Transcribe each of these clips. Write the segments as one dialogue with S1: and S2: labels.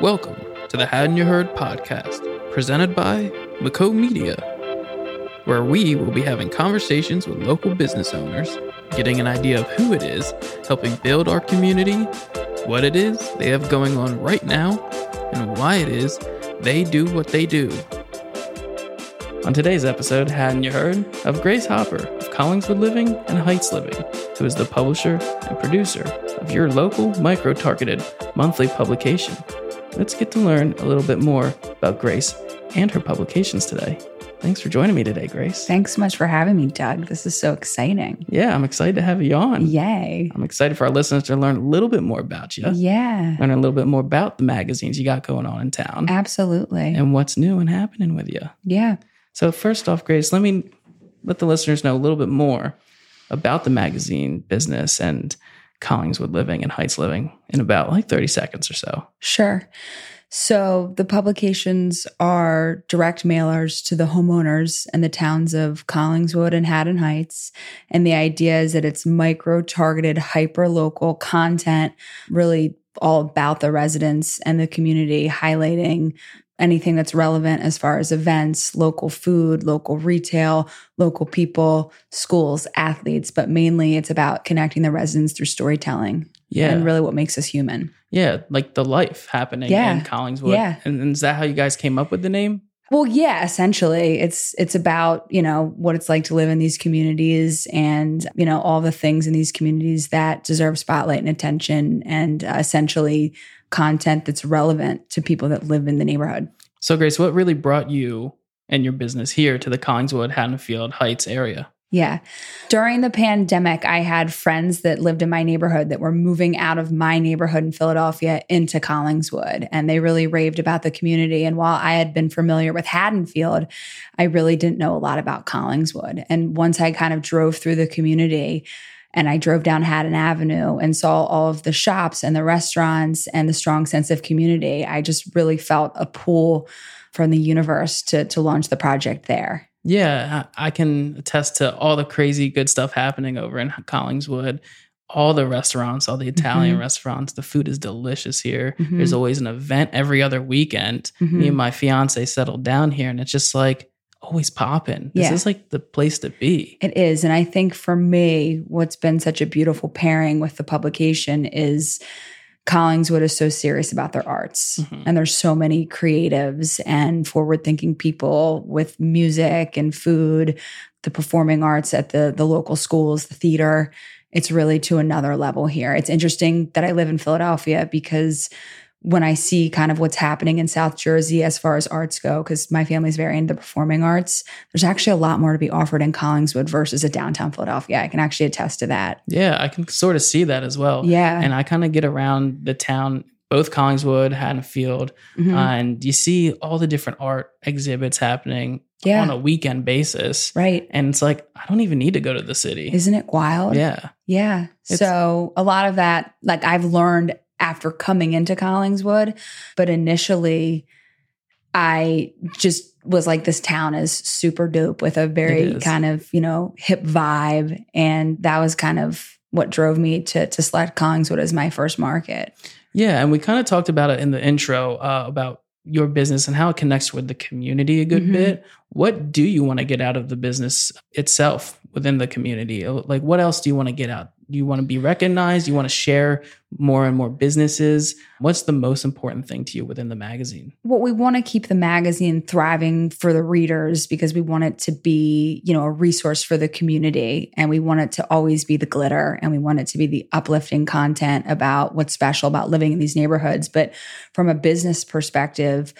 S1: Welcome to the Haddon Ya Heard podcast, presented by Mako Media, where we will be having conversations with local business owners, getting an idea of who it is helping build our community, what it is they have going on right now, and why it is they do what they do. On today's episode, Haddon Ya Heard of Grace Hopper of Collingswood Living and Heights Living, who is the publisher and producer of your local micro targeted monthly publication. Let's get to learn a little bit more about Grace and her publications today. Thanks for joining me today, Grace.
S2: Thanks so much for having me, Doug. This is so exciting.
S1: Yeah, I'm excited to have you on.
S2: Yay.
S1: I'm excited for our listeners to learn a little bit more about you.
S2: Yeah.
S1: Learn a little bit more about the magazines you got going on in town
S2: Absolutely.
S1: and what's new and happening with you.
S2: yeah.
S1: So first off, Grace, let me let the listeners know a little bit more about the magazine business and Collingswood Living and Heights Living in about like 30 seconds or so.
S2: Sure. So the publications are direct mailers to the homeowners and the towns of Collingswood and Haddon Heights. And the idea is that it's micro targeted, hyper local content, really all about the residents and the community, highlighting anything that's relevant as far as events, local food, local retail, local people, schools, athletes, but mainly it's about connecting the residents through storytelling
S1: Yeah.
S2: and really what makes us human.
S1: yeah, like the life happening
S2: Yeah.
S1: in Collingswood.
S2: Yeah.
S1: And, and is that how you guys came up with the name?
S2: Well, yeah, essentially it's it's about, you know, what it's like to live in these communities and, you know, all the things in these communities that deserve spotlight and attention and uh, essentially content that's relevant to people that live in the neighborhood.
S1: So Grace, what really brought you and your business here to the Collingswood, Haddonfield Heights area?
S2: Yeah. During the pandemic, I had friends that lived in my neighborhood that were moving out of my neighborhood in Philadelphia into Collingswood. And they really raved about the community. And while I had been familiar with Haddonfield, I really didn't know a lot about Collingswood. And once I kind of drove through the community, and I drove down Haddon Avenue and saw all of the shops and the restaurants and the strong sense of community. I just really felt a pull from the universe to, to launch the project there.
S1: Yeah, I can attest to all the crazy good stuff happening over in Collingswood. All the restaurants, all the Italian
S2: Mhm.
S1: restaurants, the food is delicious here.
S2: Mhm.
S1: There's always an event every other weekend.
S2: Mhm.
S1: Me and my fiance settled down here, and it's just like always popping. This
S2: Yeah.
S1: is like the place to be.
S2: It is. And I think for me, what's been such a beautiful pairing with the publication is Collingswood is so serious about their arts.
S1: Mhm.
S2: And there's so many creatives and forward thinking people with music and food, the performing arts at the, the local schools, the theater. It's really to another level here. It's interesting that I live in Philadelphia because when I see kind of what's happening in South Jersey as far as arts go, because my family's very into the performing arts, there's actually a lot more to be offered in Collingswood versus a downtown Philadelphia. I can actually attest to that.
S1: Yeah, I can sort of see that as well.
S2: Yeah.
S1: And I kind of get around the town, both Collingswood, Haddonfield,
S2: Mhm.
S1: uh, and you see all the different art exhibits happening
S2: Yeah.
S1: on a weekend basis.
S2: right.
S1: And it's like, I don't even need to go to the city.
S2: Isn't it wild?
S1: yeah.
S2: Yeah.
S1: It's-
S2: so a lot of that, like I've learned after coming into Collingswood, but initially I just was like, this town is super dope with a very kind of, you know, hip vibe. And that was kind of what drove me to to select Collingswood as my first market.
S1: Yeah. And we kind of talked about it in the intro uh, about your business and how it connects with the community a good
S2: Mhm.
S1: bit. What do you want to get out of the business itself within the community? Like, what else do you want to get out? You want to be recognized? You want to share more and more businesses? What's the most important thing to you within the magazine?
S2: Well, we want to keep the magazine thriving for the readers because we want it to be, you know, a resource for the community and we want it to always be the glitter and we want it to be the uplifting content about what's special about living in these neighborhoods. But from a business perspective,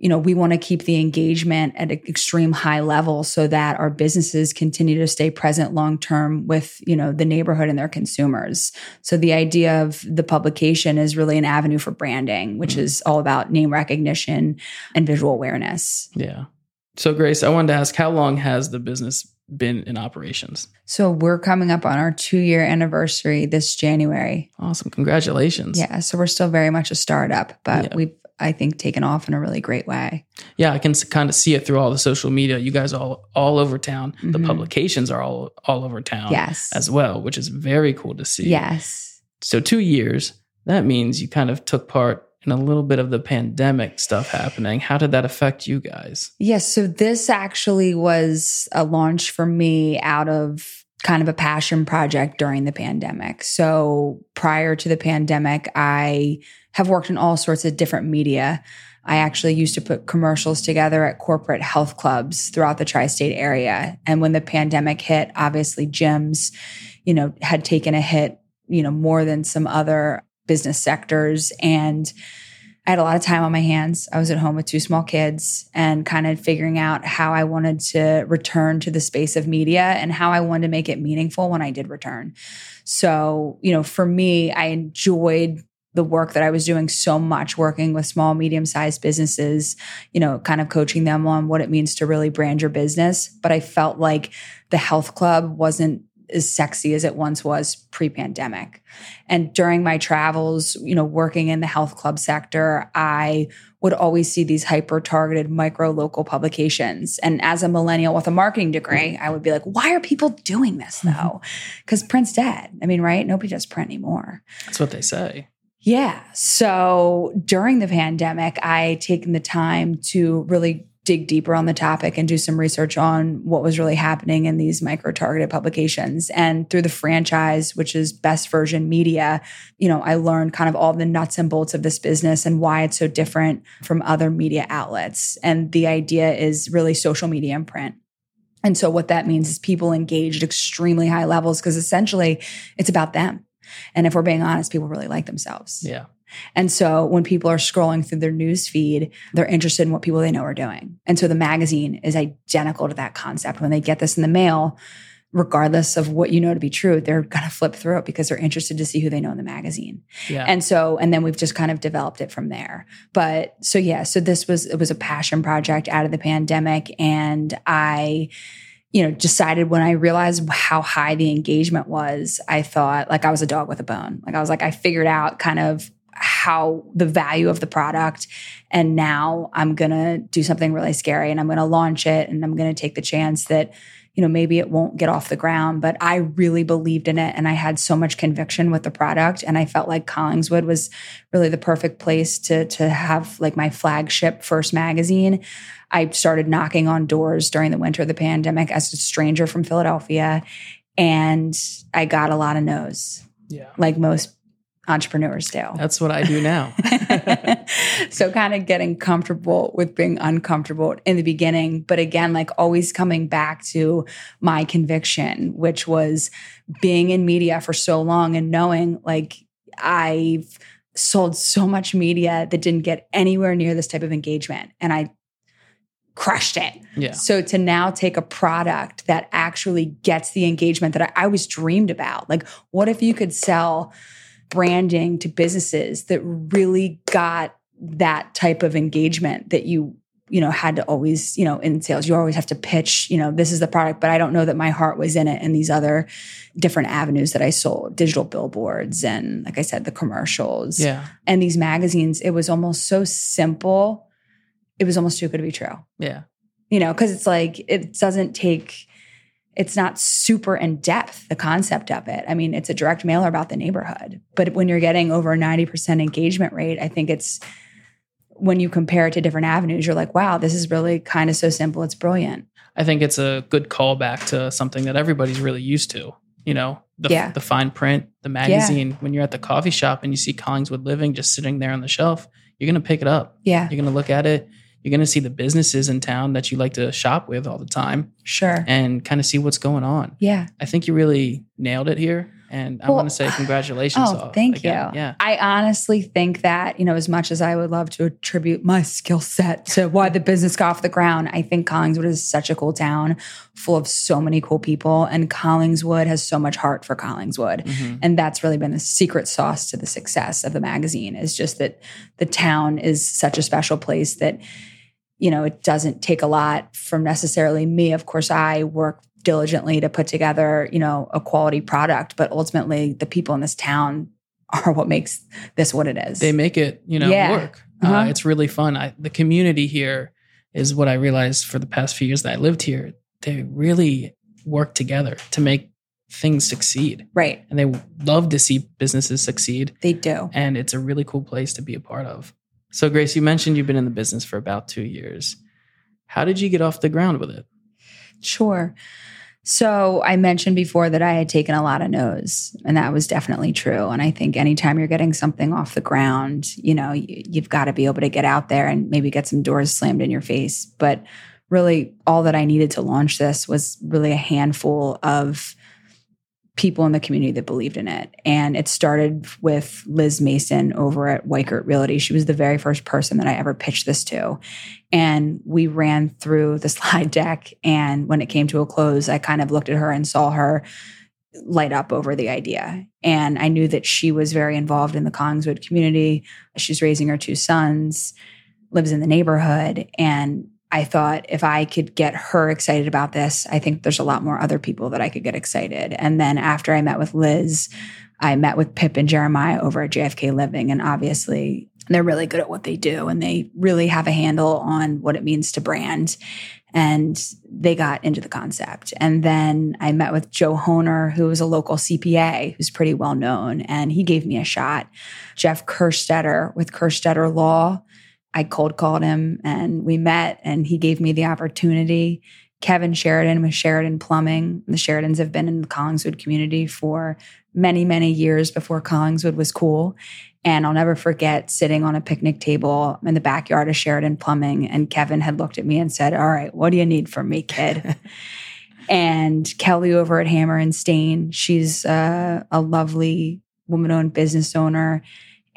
S2: you know, we want to keep the engagement at an extreme high level so that our businesses continue to stay present long term with, you know, the neighborhood and their consumers. So the idea of the publication is really an avenue for branding, which
S1: Mhm.
S2: is all about name recognition and visual awareness.
S1: Yeah. So, Grace, I wanted to ask how long has the business been in operations?
S2: So we're coming up on our two year anniversary this January.
S1: Awesome. Congratulations.
S2: Yeah. So we're still very much a startup, but
S1: Yeah.
S2: we've I think, taken off in a really great way.
S1: Yeah, I can kind of see it through all the social media. You guys all all over town. The
S2: Mhm.
S1: publications are all all over town
S2: Yes.
S1: as well, which is very cool to see.
S2: Yes.
S1: So two years. That means you kind of took part in a little bit of the pandemic stuff happening. How did that affect you guys?
S2: Yes. So this actually was a launch for me out of kind of a passion project during the pandemic. So prior to the pandemic, I have worked in all sorts of different media. I actually used to put commercials together at corporate health clubs throughout the tri state area. And when the pandemic hit, obviously gyms, you know, had taken a hit, you know, more than some other business sectors. And I had a lot of time on my hands. I was at home with two small kids and kind of figuring out how I wanted to return to the space of media and how I wanted to make it meaningful when I did return. So, you know, for me, I enjoyed the work that I was doing so much, working with small, medium sized businesses, you know, kind of coaching them on what it means to really brand your business. But I felt like the health club wasn't as sexy as it once was pre pandemic. And during my travels, you know, working in the health club sector, I would always see these hyper targeted micro local publications. And as a millennial with a marketing degree, I would be like, why are people doing this mm-hmm. though? Because print's dead. I mean, right? Nobody does print anymore.
S1: That's what they say.
S2: Yeah. So during the pandemic, I taken the time to really dig deeper on the topic and do some research on what was really happening in these micro targeted publications. And through the franchise, which is Best Version Media, you know, I learned kind of all the nuts and bolts of this business and why it's so different from other media outlets. And the idea is really social media and print. And so what that means is people engaged extremely high levels because essentially it's about them. And if we're being honest, people really like themselves.
S1: Yeah.
S2: And so when people are scrolling through their news feed, they're interested in what people they know are doing. And so the magazine is identical to that concept. When they get this in the mail, regardless of what you know to be true, they're going to flip through it because they're interested to see who they know in the magazine.
S1: Yeah.
S2: And so, and then we've just kind of developed it from there. But so, yeah, so this was, it was a passion project out of the pandemic. And I, you know, decided when I realized how high the engagement was, I thought like I was a dog with a bone. Like I was like, I figured out kind of how the value of the product. And now I'm going to do something really scary and I'm going to launch it and I'm going to take the chance that, you know, maybe it won't get off the ground, but I really believed in it and I had so much conviction with the product and I felt like Collingswood was really the perfect place to to have like my flagship first magazine. I started knocking on doors during the winter of the pandemic as a stranger from Philadelphia and I got a lot of no's
S1: yeah.
S2: like most entrepreneurs do.
S1: That's what I do now.
S2: so kind of getting comfortable with being uncomfortable in the beginning but again like always coming back to my conviction which was being in media for so long and knowing like i've sold so much media that didn't get anywhere near this type of engagement and i crushed it
S1: yeah.
S2: so to now take a product that actually gets the engagement that I, I always dreamed about, like what if you could sell branding to businesses that really got that type of engagement that you you know had to always you know in sales you always have to pitch you know this is the product but i don't know that my heart was in it and these other different avenues that i sold digital billboards and like i said the commercials
S1: Yeah.
S2: and these magazines it was almost so simple it was almost too good to be true
S1: Yeah.
S2: you know because it's like it doesn't take it's not super in depth the concept of it i mean it's a direct mailer about the neighborhood but when you're getting over a 90% engagement rate i think it's when you compare it to different avenues you're like wow this is really kind of so simple it's brilliant
S1: I think it's a good callback to something that everybody's really used to. You know, the,
S2: Yeah.
S1: the fine print, the magazine. When you're at the coffee shop and you see Collingswood Living just sitting there on the shelf, you're going to pick it up.
S2: yeah
S1: You're going to look at it. You're going to see the businesses in town that you like to shop with all the time
S2: sure
S1: and kind of see what's going on.
S2: yeah
S1: I think you really nailed it here. And I
S2: Well,
S1: want to say congratulations.
S2: Oh,
S1: all-
S2: thank
S1: again.
S2: you.
S1: Yeah.
S2: I honestly think that, you know, as much as I would love to attribute my skill set to why the business got off the ground, I think Collingswood is such a cool town full of so many cool people. And Collingswood has so much heart for Collingswood.
S1: Mhm.
S2: And that's really been the secret sauce to the success of the magazine is just that the town is such a special place that, you know, it doesn't take a lot from necessarily me. Of course, I work diligently to put together, you know, a quality product, but ultimately the people in this town are what makes this what it is.
S1: They make it, you know,
S2: Yeah.
S1: work. Uh,
S2: Uh-huh.
S1: it's really fun. I, the community here is what I realized for the past few years that I lived here. They really work together to make things succeed,
S2: Right.
S1: and they love to see businesses succeed.
S2: They do.
S1: And it's a really cool place to be a part of. So, Grace, you mentioned you've been in the business for about two years. How did you get off the ground with it?
S2: Sure. So I mentioned before that I had taken a lot of no's, and that was definitely true. And I think anytime you're getting something off the ground, you know, you, you've got to be able to get out there and maybe get some doors slammed in your face. But really, all that I needed to launch this was really a handful of people in the community that believed in it. And it started with Liz Mason over at Weichert Realty. She was the very first person that I ever pitched this to. And we ran through the slide deck. And when it came to a close, I kind of looked at her and saw her light up over the idea. And I knew that she was very involved in the Collingswood community. She's raising her two sons, lives in the neighborhood. And I thought if I could get her excited about this, I think there's a lot more other people that I could get excited. And then after I met with Liz, I met with Pip and Jeremiah over at JFK Living. And obviously, they're really good at what they do and they really have a handle on what it means to brand. And they got into the concept. And then I met with Joe Honer, who is a local CPA who's pretty well known, and he gave me a shot. Jeff Kerstetter with Kerstetter Law. I cold called him and we met, and he gave me the opportunity. Kevin Sheridan with Sheridan Plumbing. The Sheridans have been in the Collingswood community for many, many years before Collingswood was cool. And I'll never forget sitting on a picnic table in the backyard of Sheridan Plumbing. And Kevin had looked at me and said, All right, what do you need from me, kid? and Kelly over at Hammer and Stain, she's uh, a lovely woman owned business owner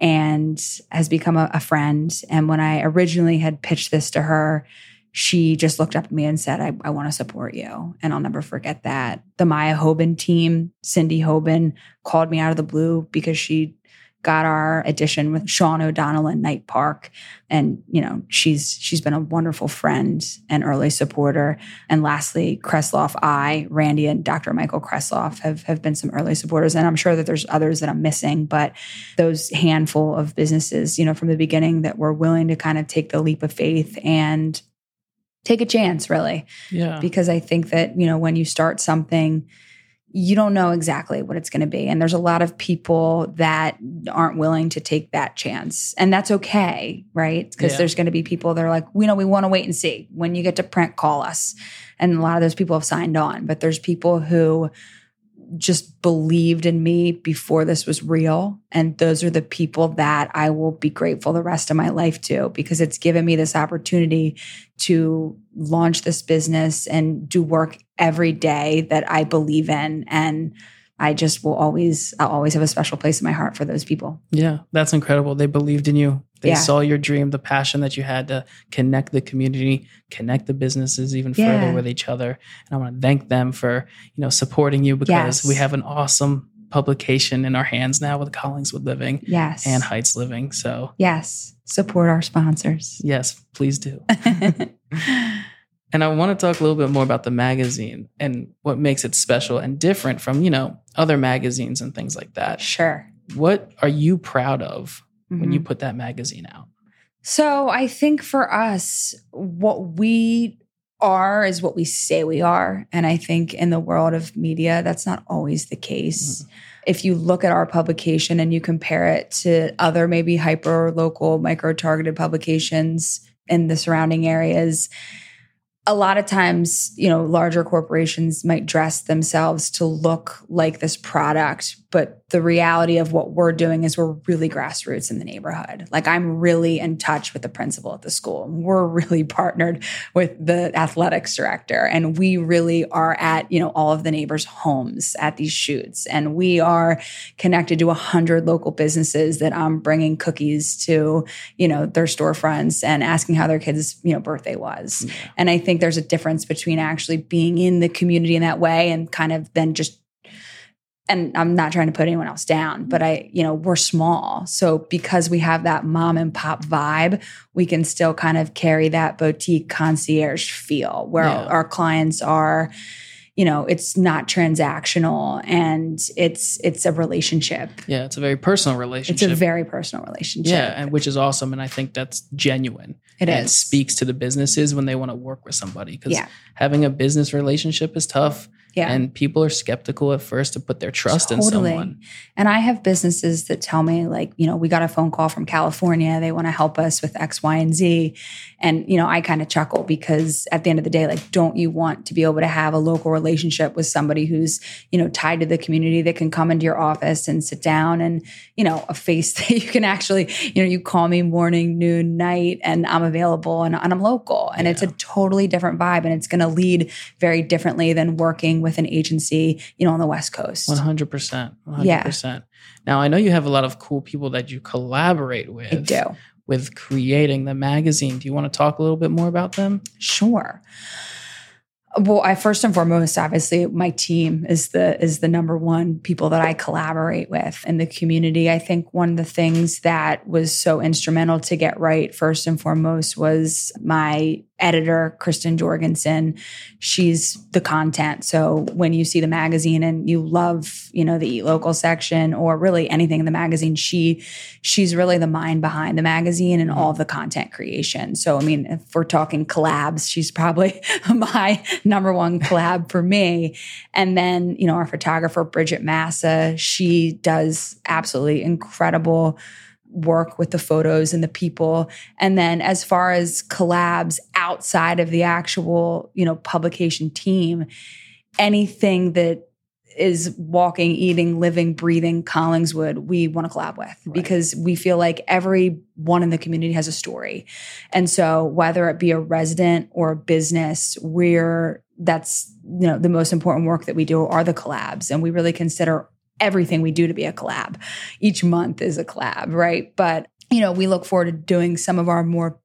S2: and has become a, a friend. And when I originally had pitched this to her, she just looked up at me and said, I, I want to support you. And I'll never forget that. The Maya Hoban team, Cindy Hoban, called me out of the blue because she got our edition with Sean O'Donnell in Knight Park. And, you know, she's she's been a wonderful friend and early supporter. And lastly, Kresloff I, Randy and Dr. Michael Kresloff have have been some early supporters. And I'm sure that there's others that I'm missing, but those handful of businesses, you know, from the beginning that were willing to kind of take the leap of faith and take a chance, really.
S1: Yeah.
S2: Because I think that, you know, when you start something, you don't know exactly what it's going to be. And there's a lot of people that aren't willing to take that chance. And that's okay, right? Because
S1: Yeah.
S2: there's going to be people that are like, we know we want to wait and see. When you get to print, call us. And a lot of those people have signed on. But there's people who just believed in me before this was real. And those are the people that I will be grateful the rest of my life to because it's given me this opportunity to launch this business and do work every day that I believe in. And I just will always, I'll always have a special place in my heart for those people.
S1: Yeah, that's incredible. They believed in you. They
S2: Yeah.
S1: saw your dream, the passion that you had to connect the community, connect the businesses even
S2: Yeah.
S1: further with each other. And I want to thank them for, you know, supporting you because
S2: Yes.
S1: we have an awesome publication in our hands now with Collingswood Living
S2: Yes.
S1: and Heights Living. So,
S2: yes. Support our sponsors.
S1: yes, please do. And I want to talk a little bit more about the magazine and what makes it special and different from, you know, other magazines and things like that.
S2: sure.
S1: What are you proud of when you
S2: Mhm.
S1: put that magazine out?
S2: So I think for us, what we are is what we say we are. And I think in the world of media, that's not always the case. If you look at our publication and you compare it to other maybe hyper local, micro targeted publications in the surrounding areas, a lot of times, you know, larger corporations might dress themselves to look like this product, but the reality of what we're doing is we're really grassroots in the neighborhood. Like I'm really in touch with the principal at the school. We're really partnered with the athletics director and we really are at, you know, all of the neighbors' homes at these shoots and we are connected to a hundred local businesses that I'm bringing cookies to, you know, their storefronts and asking how their kids, you know, birthday was.
S1: Yeah.
S2: And I think there's a difference between actually being in the community in that way and kind of then just and I'm not trying to put anyone else down, but I, you know, we're small. So because we have that mom and pop vibe, we can still kind of carry that boutique concierge feel where
S1: Yeah.
S2: our clients are you know it's not transactional and it's it's a relationship
S1: Yeah, it's a very personal relationship.
S2: it's a very personal relationship
S1: yeah, and which is awesome, and I think that's genuine.
S2: it
S1: and
S2: is
S1: speaks to the businesses when they want to work with somebody because
S2: Yeah.
S1: having a business relationship is tough,
S2: yeah
S1: and people are skeptical at first to put their trust in someone.
S2: And I have businesses that tell me, like, you know, we got a phone call from California. They want to help us with X, Y, and Z. And, you know, I kind of chuckle because at the end of the day, like, don't you want to be able to have a local relationship with somebody who's, you know, tied to the community that can come into your office and sit down and, you know, a face that you can actually, you know, you call me morning, noon, night, and I'm available and, and I'm local. And it's a totally different vibe. And it's going to lead very differently than working with an agency, you know, on the West Coast.
S1: One hundred percent, one hundred
S2: Yeah.
S1: Now I know you have a lot of cool people that you collaborate with.
S2: I do.
S1: with creating the magazine. Do you want to talk a little bit more about them?
S2: Sure. Well, I first and foremost, obviously, my team is the is the number one people that I collaborate with in the community. I think one of the things that was so instrumental to get right first and foremost was my editor, Kristen Jorgensen. She's the content. So when you see the magazine and you love, you know, the Eat Local section or really anything in the magazine, she she's really the mind behind the magazine and all the content creation. So I mean, if we're talking collabs, she's probably my number one collab for me. And then, you know, our photographer, Bridget Massa, she does absolutely incredible work with the photos and the people. And then as far as collabs outside of the actual, you know, publication team, anything that is walking, eating, living, breathing Collingswood, we want to collab with
S1: Right.
S2: because we feel like everyone in the community has a story. And so whether it be a resident or a business, we're that's you know the most important work that we do are the collabs. And we really consider everything we do to be a collab. Each month is a collab, right? But you know, we look forward to doing some of our more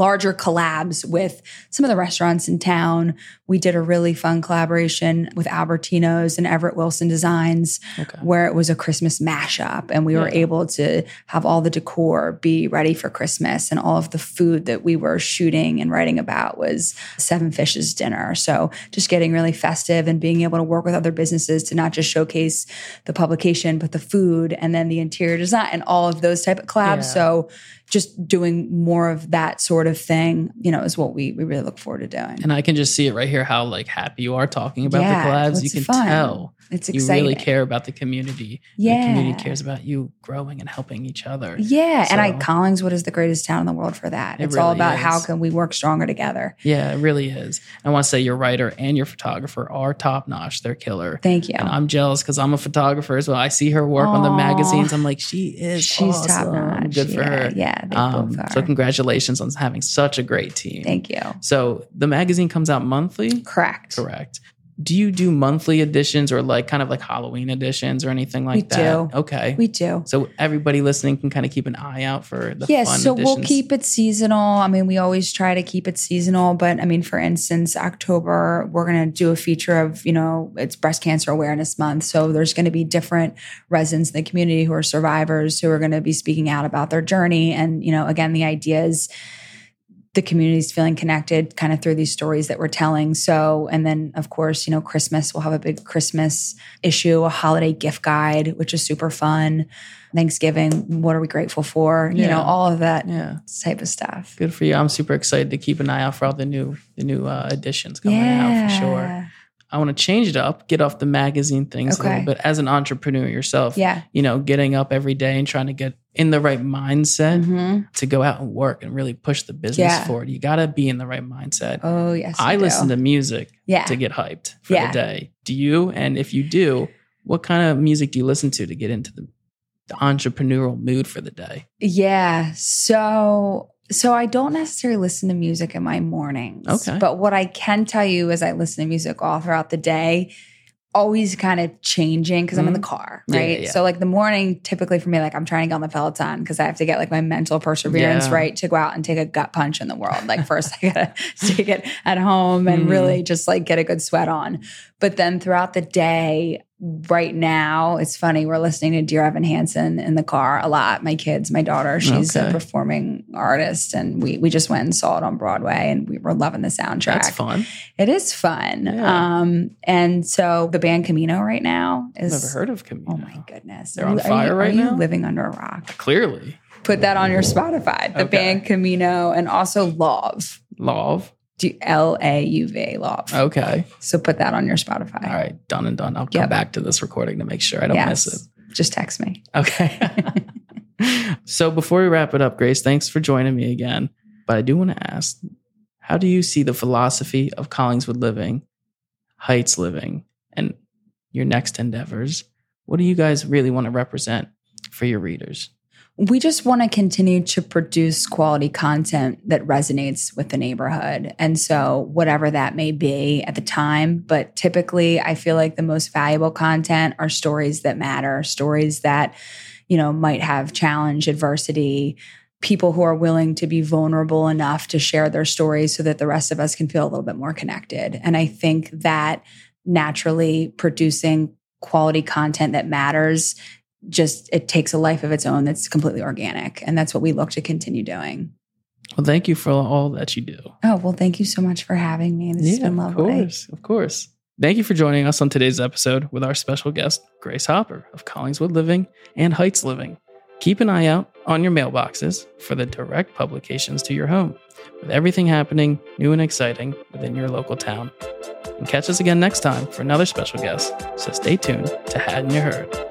S2: larger collabs with some of the restaurants in town. We did a really fun collaboration with Albertino's and Everett Wilson Designs
S1: Okay.
S2: where it was a Christmas mashup and we were able to have all the decor be ready for Christmas and all of the food that we were shooting and writing about was Seven Fishes dinner. So just getting really festive and being able to work with other businesses to not just showcase the publication but the food and then the interior design and all of those type of collabs.
S1: Yeah.
S2: So just doing more of that sort of thing, you know, is what we we really look forward to doing.
S1: And I can just see it right here how like happy you are talking about
S2: Yeah,
S1: the collabs. You can
S2: fun.
S1: tell
S2: It's
S1: you really care about the community.
S2: Yeah.
S1: The community cares about you growing and helping each other.
S2: Yeah, and I
S1: So-
S2: Collingswood is the greatest town in the world for that.
S1: It
S2: It's all
S1: really
S2: about how can we work stronger together.
S1: Yeah, it really is. I want to say your writer and your photographer are top notch. They're killer.
S2: Thank you.
S1: And I'm jealous because I'm a photographer as well. I see her work on the magazines. I'm like, she is
S2: She's
S1: awesome.
S2: top notch.
S1: Good for
S2: yeah,
S1: her.
S2: Yeah, they
S1: Um,
S2: both are.
S1: so congratulations on having such a great team.
S2: Thank you.
S1: So the magazine comes out monthly.
S2: Correct.
S1: Correct. Do you do monthly editions or like kind of like Halloween editions or anything like
S2: We
S1: that?
S2: We do.
S1: Okay.
S2: We do.
S1: so everybody listening can kind of keep an eye out for the
S2: Yes, so we'll keep it seasonal. I mean, we always try to keep it seasonal, but I mean, for instance, October, we're going to do a feature of, you know, it's breast cancer awareness month. So there's going to be different residents in the community who are survivors who are going to be speaking out about their journey. And, you know, again, the idea is the community's feeling connected kind of through these stories that we're telling. So, and then of course, you know, Christmas, we'll have a big Christmas issue, a holiday gift guide, which is super fun. Thanksgiving, what are we grateful for? You know, all of that
S1: Yeah.
S2: type of stuff.
S1: Good for you. I'm super excited to keep an eye out for all the new the new uh, editions coming out for sure. I want to change it up, get off the magazine things a little bit as an entrepreneur yourself.
S2: Yeah.
S1: You know, getting up every day and trying to get in the right mindset
S2: hmm
S1: to go out and work and really push the business
S2: Yeah.
S1: forward. You got to be in the right mindset.
S2: Oh, yes.
S1: I listen to music
S2: yeah.
S1: to get hyped for
S2: Yeah.
S1: the day. Do you? And if you do, what kind of music do you listen to to get into the, the entrepreneurial mood for the day?
S2: Yeah. So so I don't necessarily listen to music in my mornings.
S1: Okay.
S2: But what I can tell you is I listen to music all throughout the day, always kind of changing because I'm in the car,
S1: Mm-hmm. Yeah,
S2: right?
S1: yeah.
S2: So like the morning, typically for me, like I'm trying to get on the Peloton because I have to get like my mental perseverance
S1: Yeah.
S2: right to go out and take a gut punch in the world. Like first I gotta take it at home and
S1: Mhm.
S2: really just like get a good sweat on. But then throughout the day, right now, it's funny, we're listening to Dear Evan Hansen in the car a lot. My kids, my daughter, she's
S1: Okay.
S2: a performing artist, and we we just went and saw it on Broadway and we were loving the soundtrack.
S1: That's fun.
S2: It is fun.
S1: Yeah.
S2: Um, and so the band Camino right now is
S1: Never heard of Camino.
S2: Oh my goodness.
S1: They're
S2: Are
S1: on
S2: you- are
S1: fire
S2: you-
S1: right
S2: are you living under a rock?
S1: Clearly.
S2: Put that on your Spotify. The
S1: Okay.
S2: band Camino and also Lauv.
S1: Lauv.
S2: L A U V, Lauv.
S1: Okay.
S2: So put that on your Spotify.
S1: All right. Done and done. I'll come
S2: Yep.
S1: back to this recording to make sure I don't miss it.
S2: Just text me.
S1: Okay. so before we wrap it up, Grace, thanks for joining me again. But I do want to ask how do you see the philosophy of Collingswood living, Heights living, and your next endeavors? What do you guys really want to represent for your readers?
S2: We just want to continue to produce quality content that resonates with the neighborhood. And so, whatever that may be at the time, but typically, I feel like the most valuable content are stories that matter, stories that, you know, might have challenge, adversity, people who are willing to be vulnerable enough to share their stories so that the rest of us can feel a little bit more connected. And I think that naturally producing quality content that matters just it takes a life of its own that's completely organic and that's what we look to continue doing
S1: Well, thank you for all that you do.
S2: oh well thank you so much for having me this has been
S1: of
S2: lovely
S1: course. Of course. Thank you for joining us on today's episode with our special guest, Grace Hopper of Collingswood Living and Heights Living. Keep an eye out on your mailboxes for the direct publications to your home with everything happening new and exciting within your local town. And catch us again next time for another special guest. So stay tuned to Haddon Ya Heard?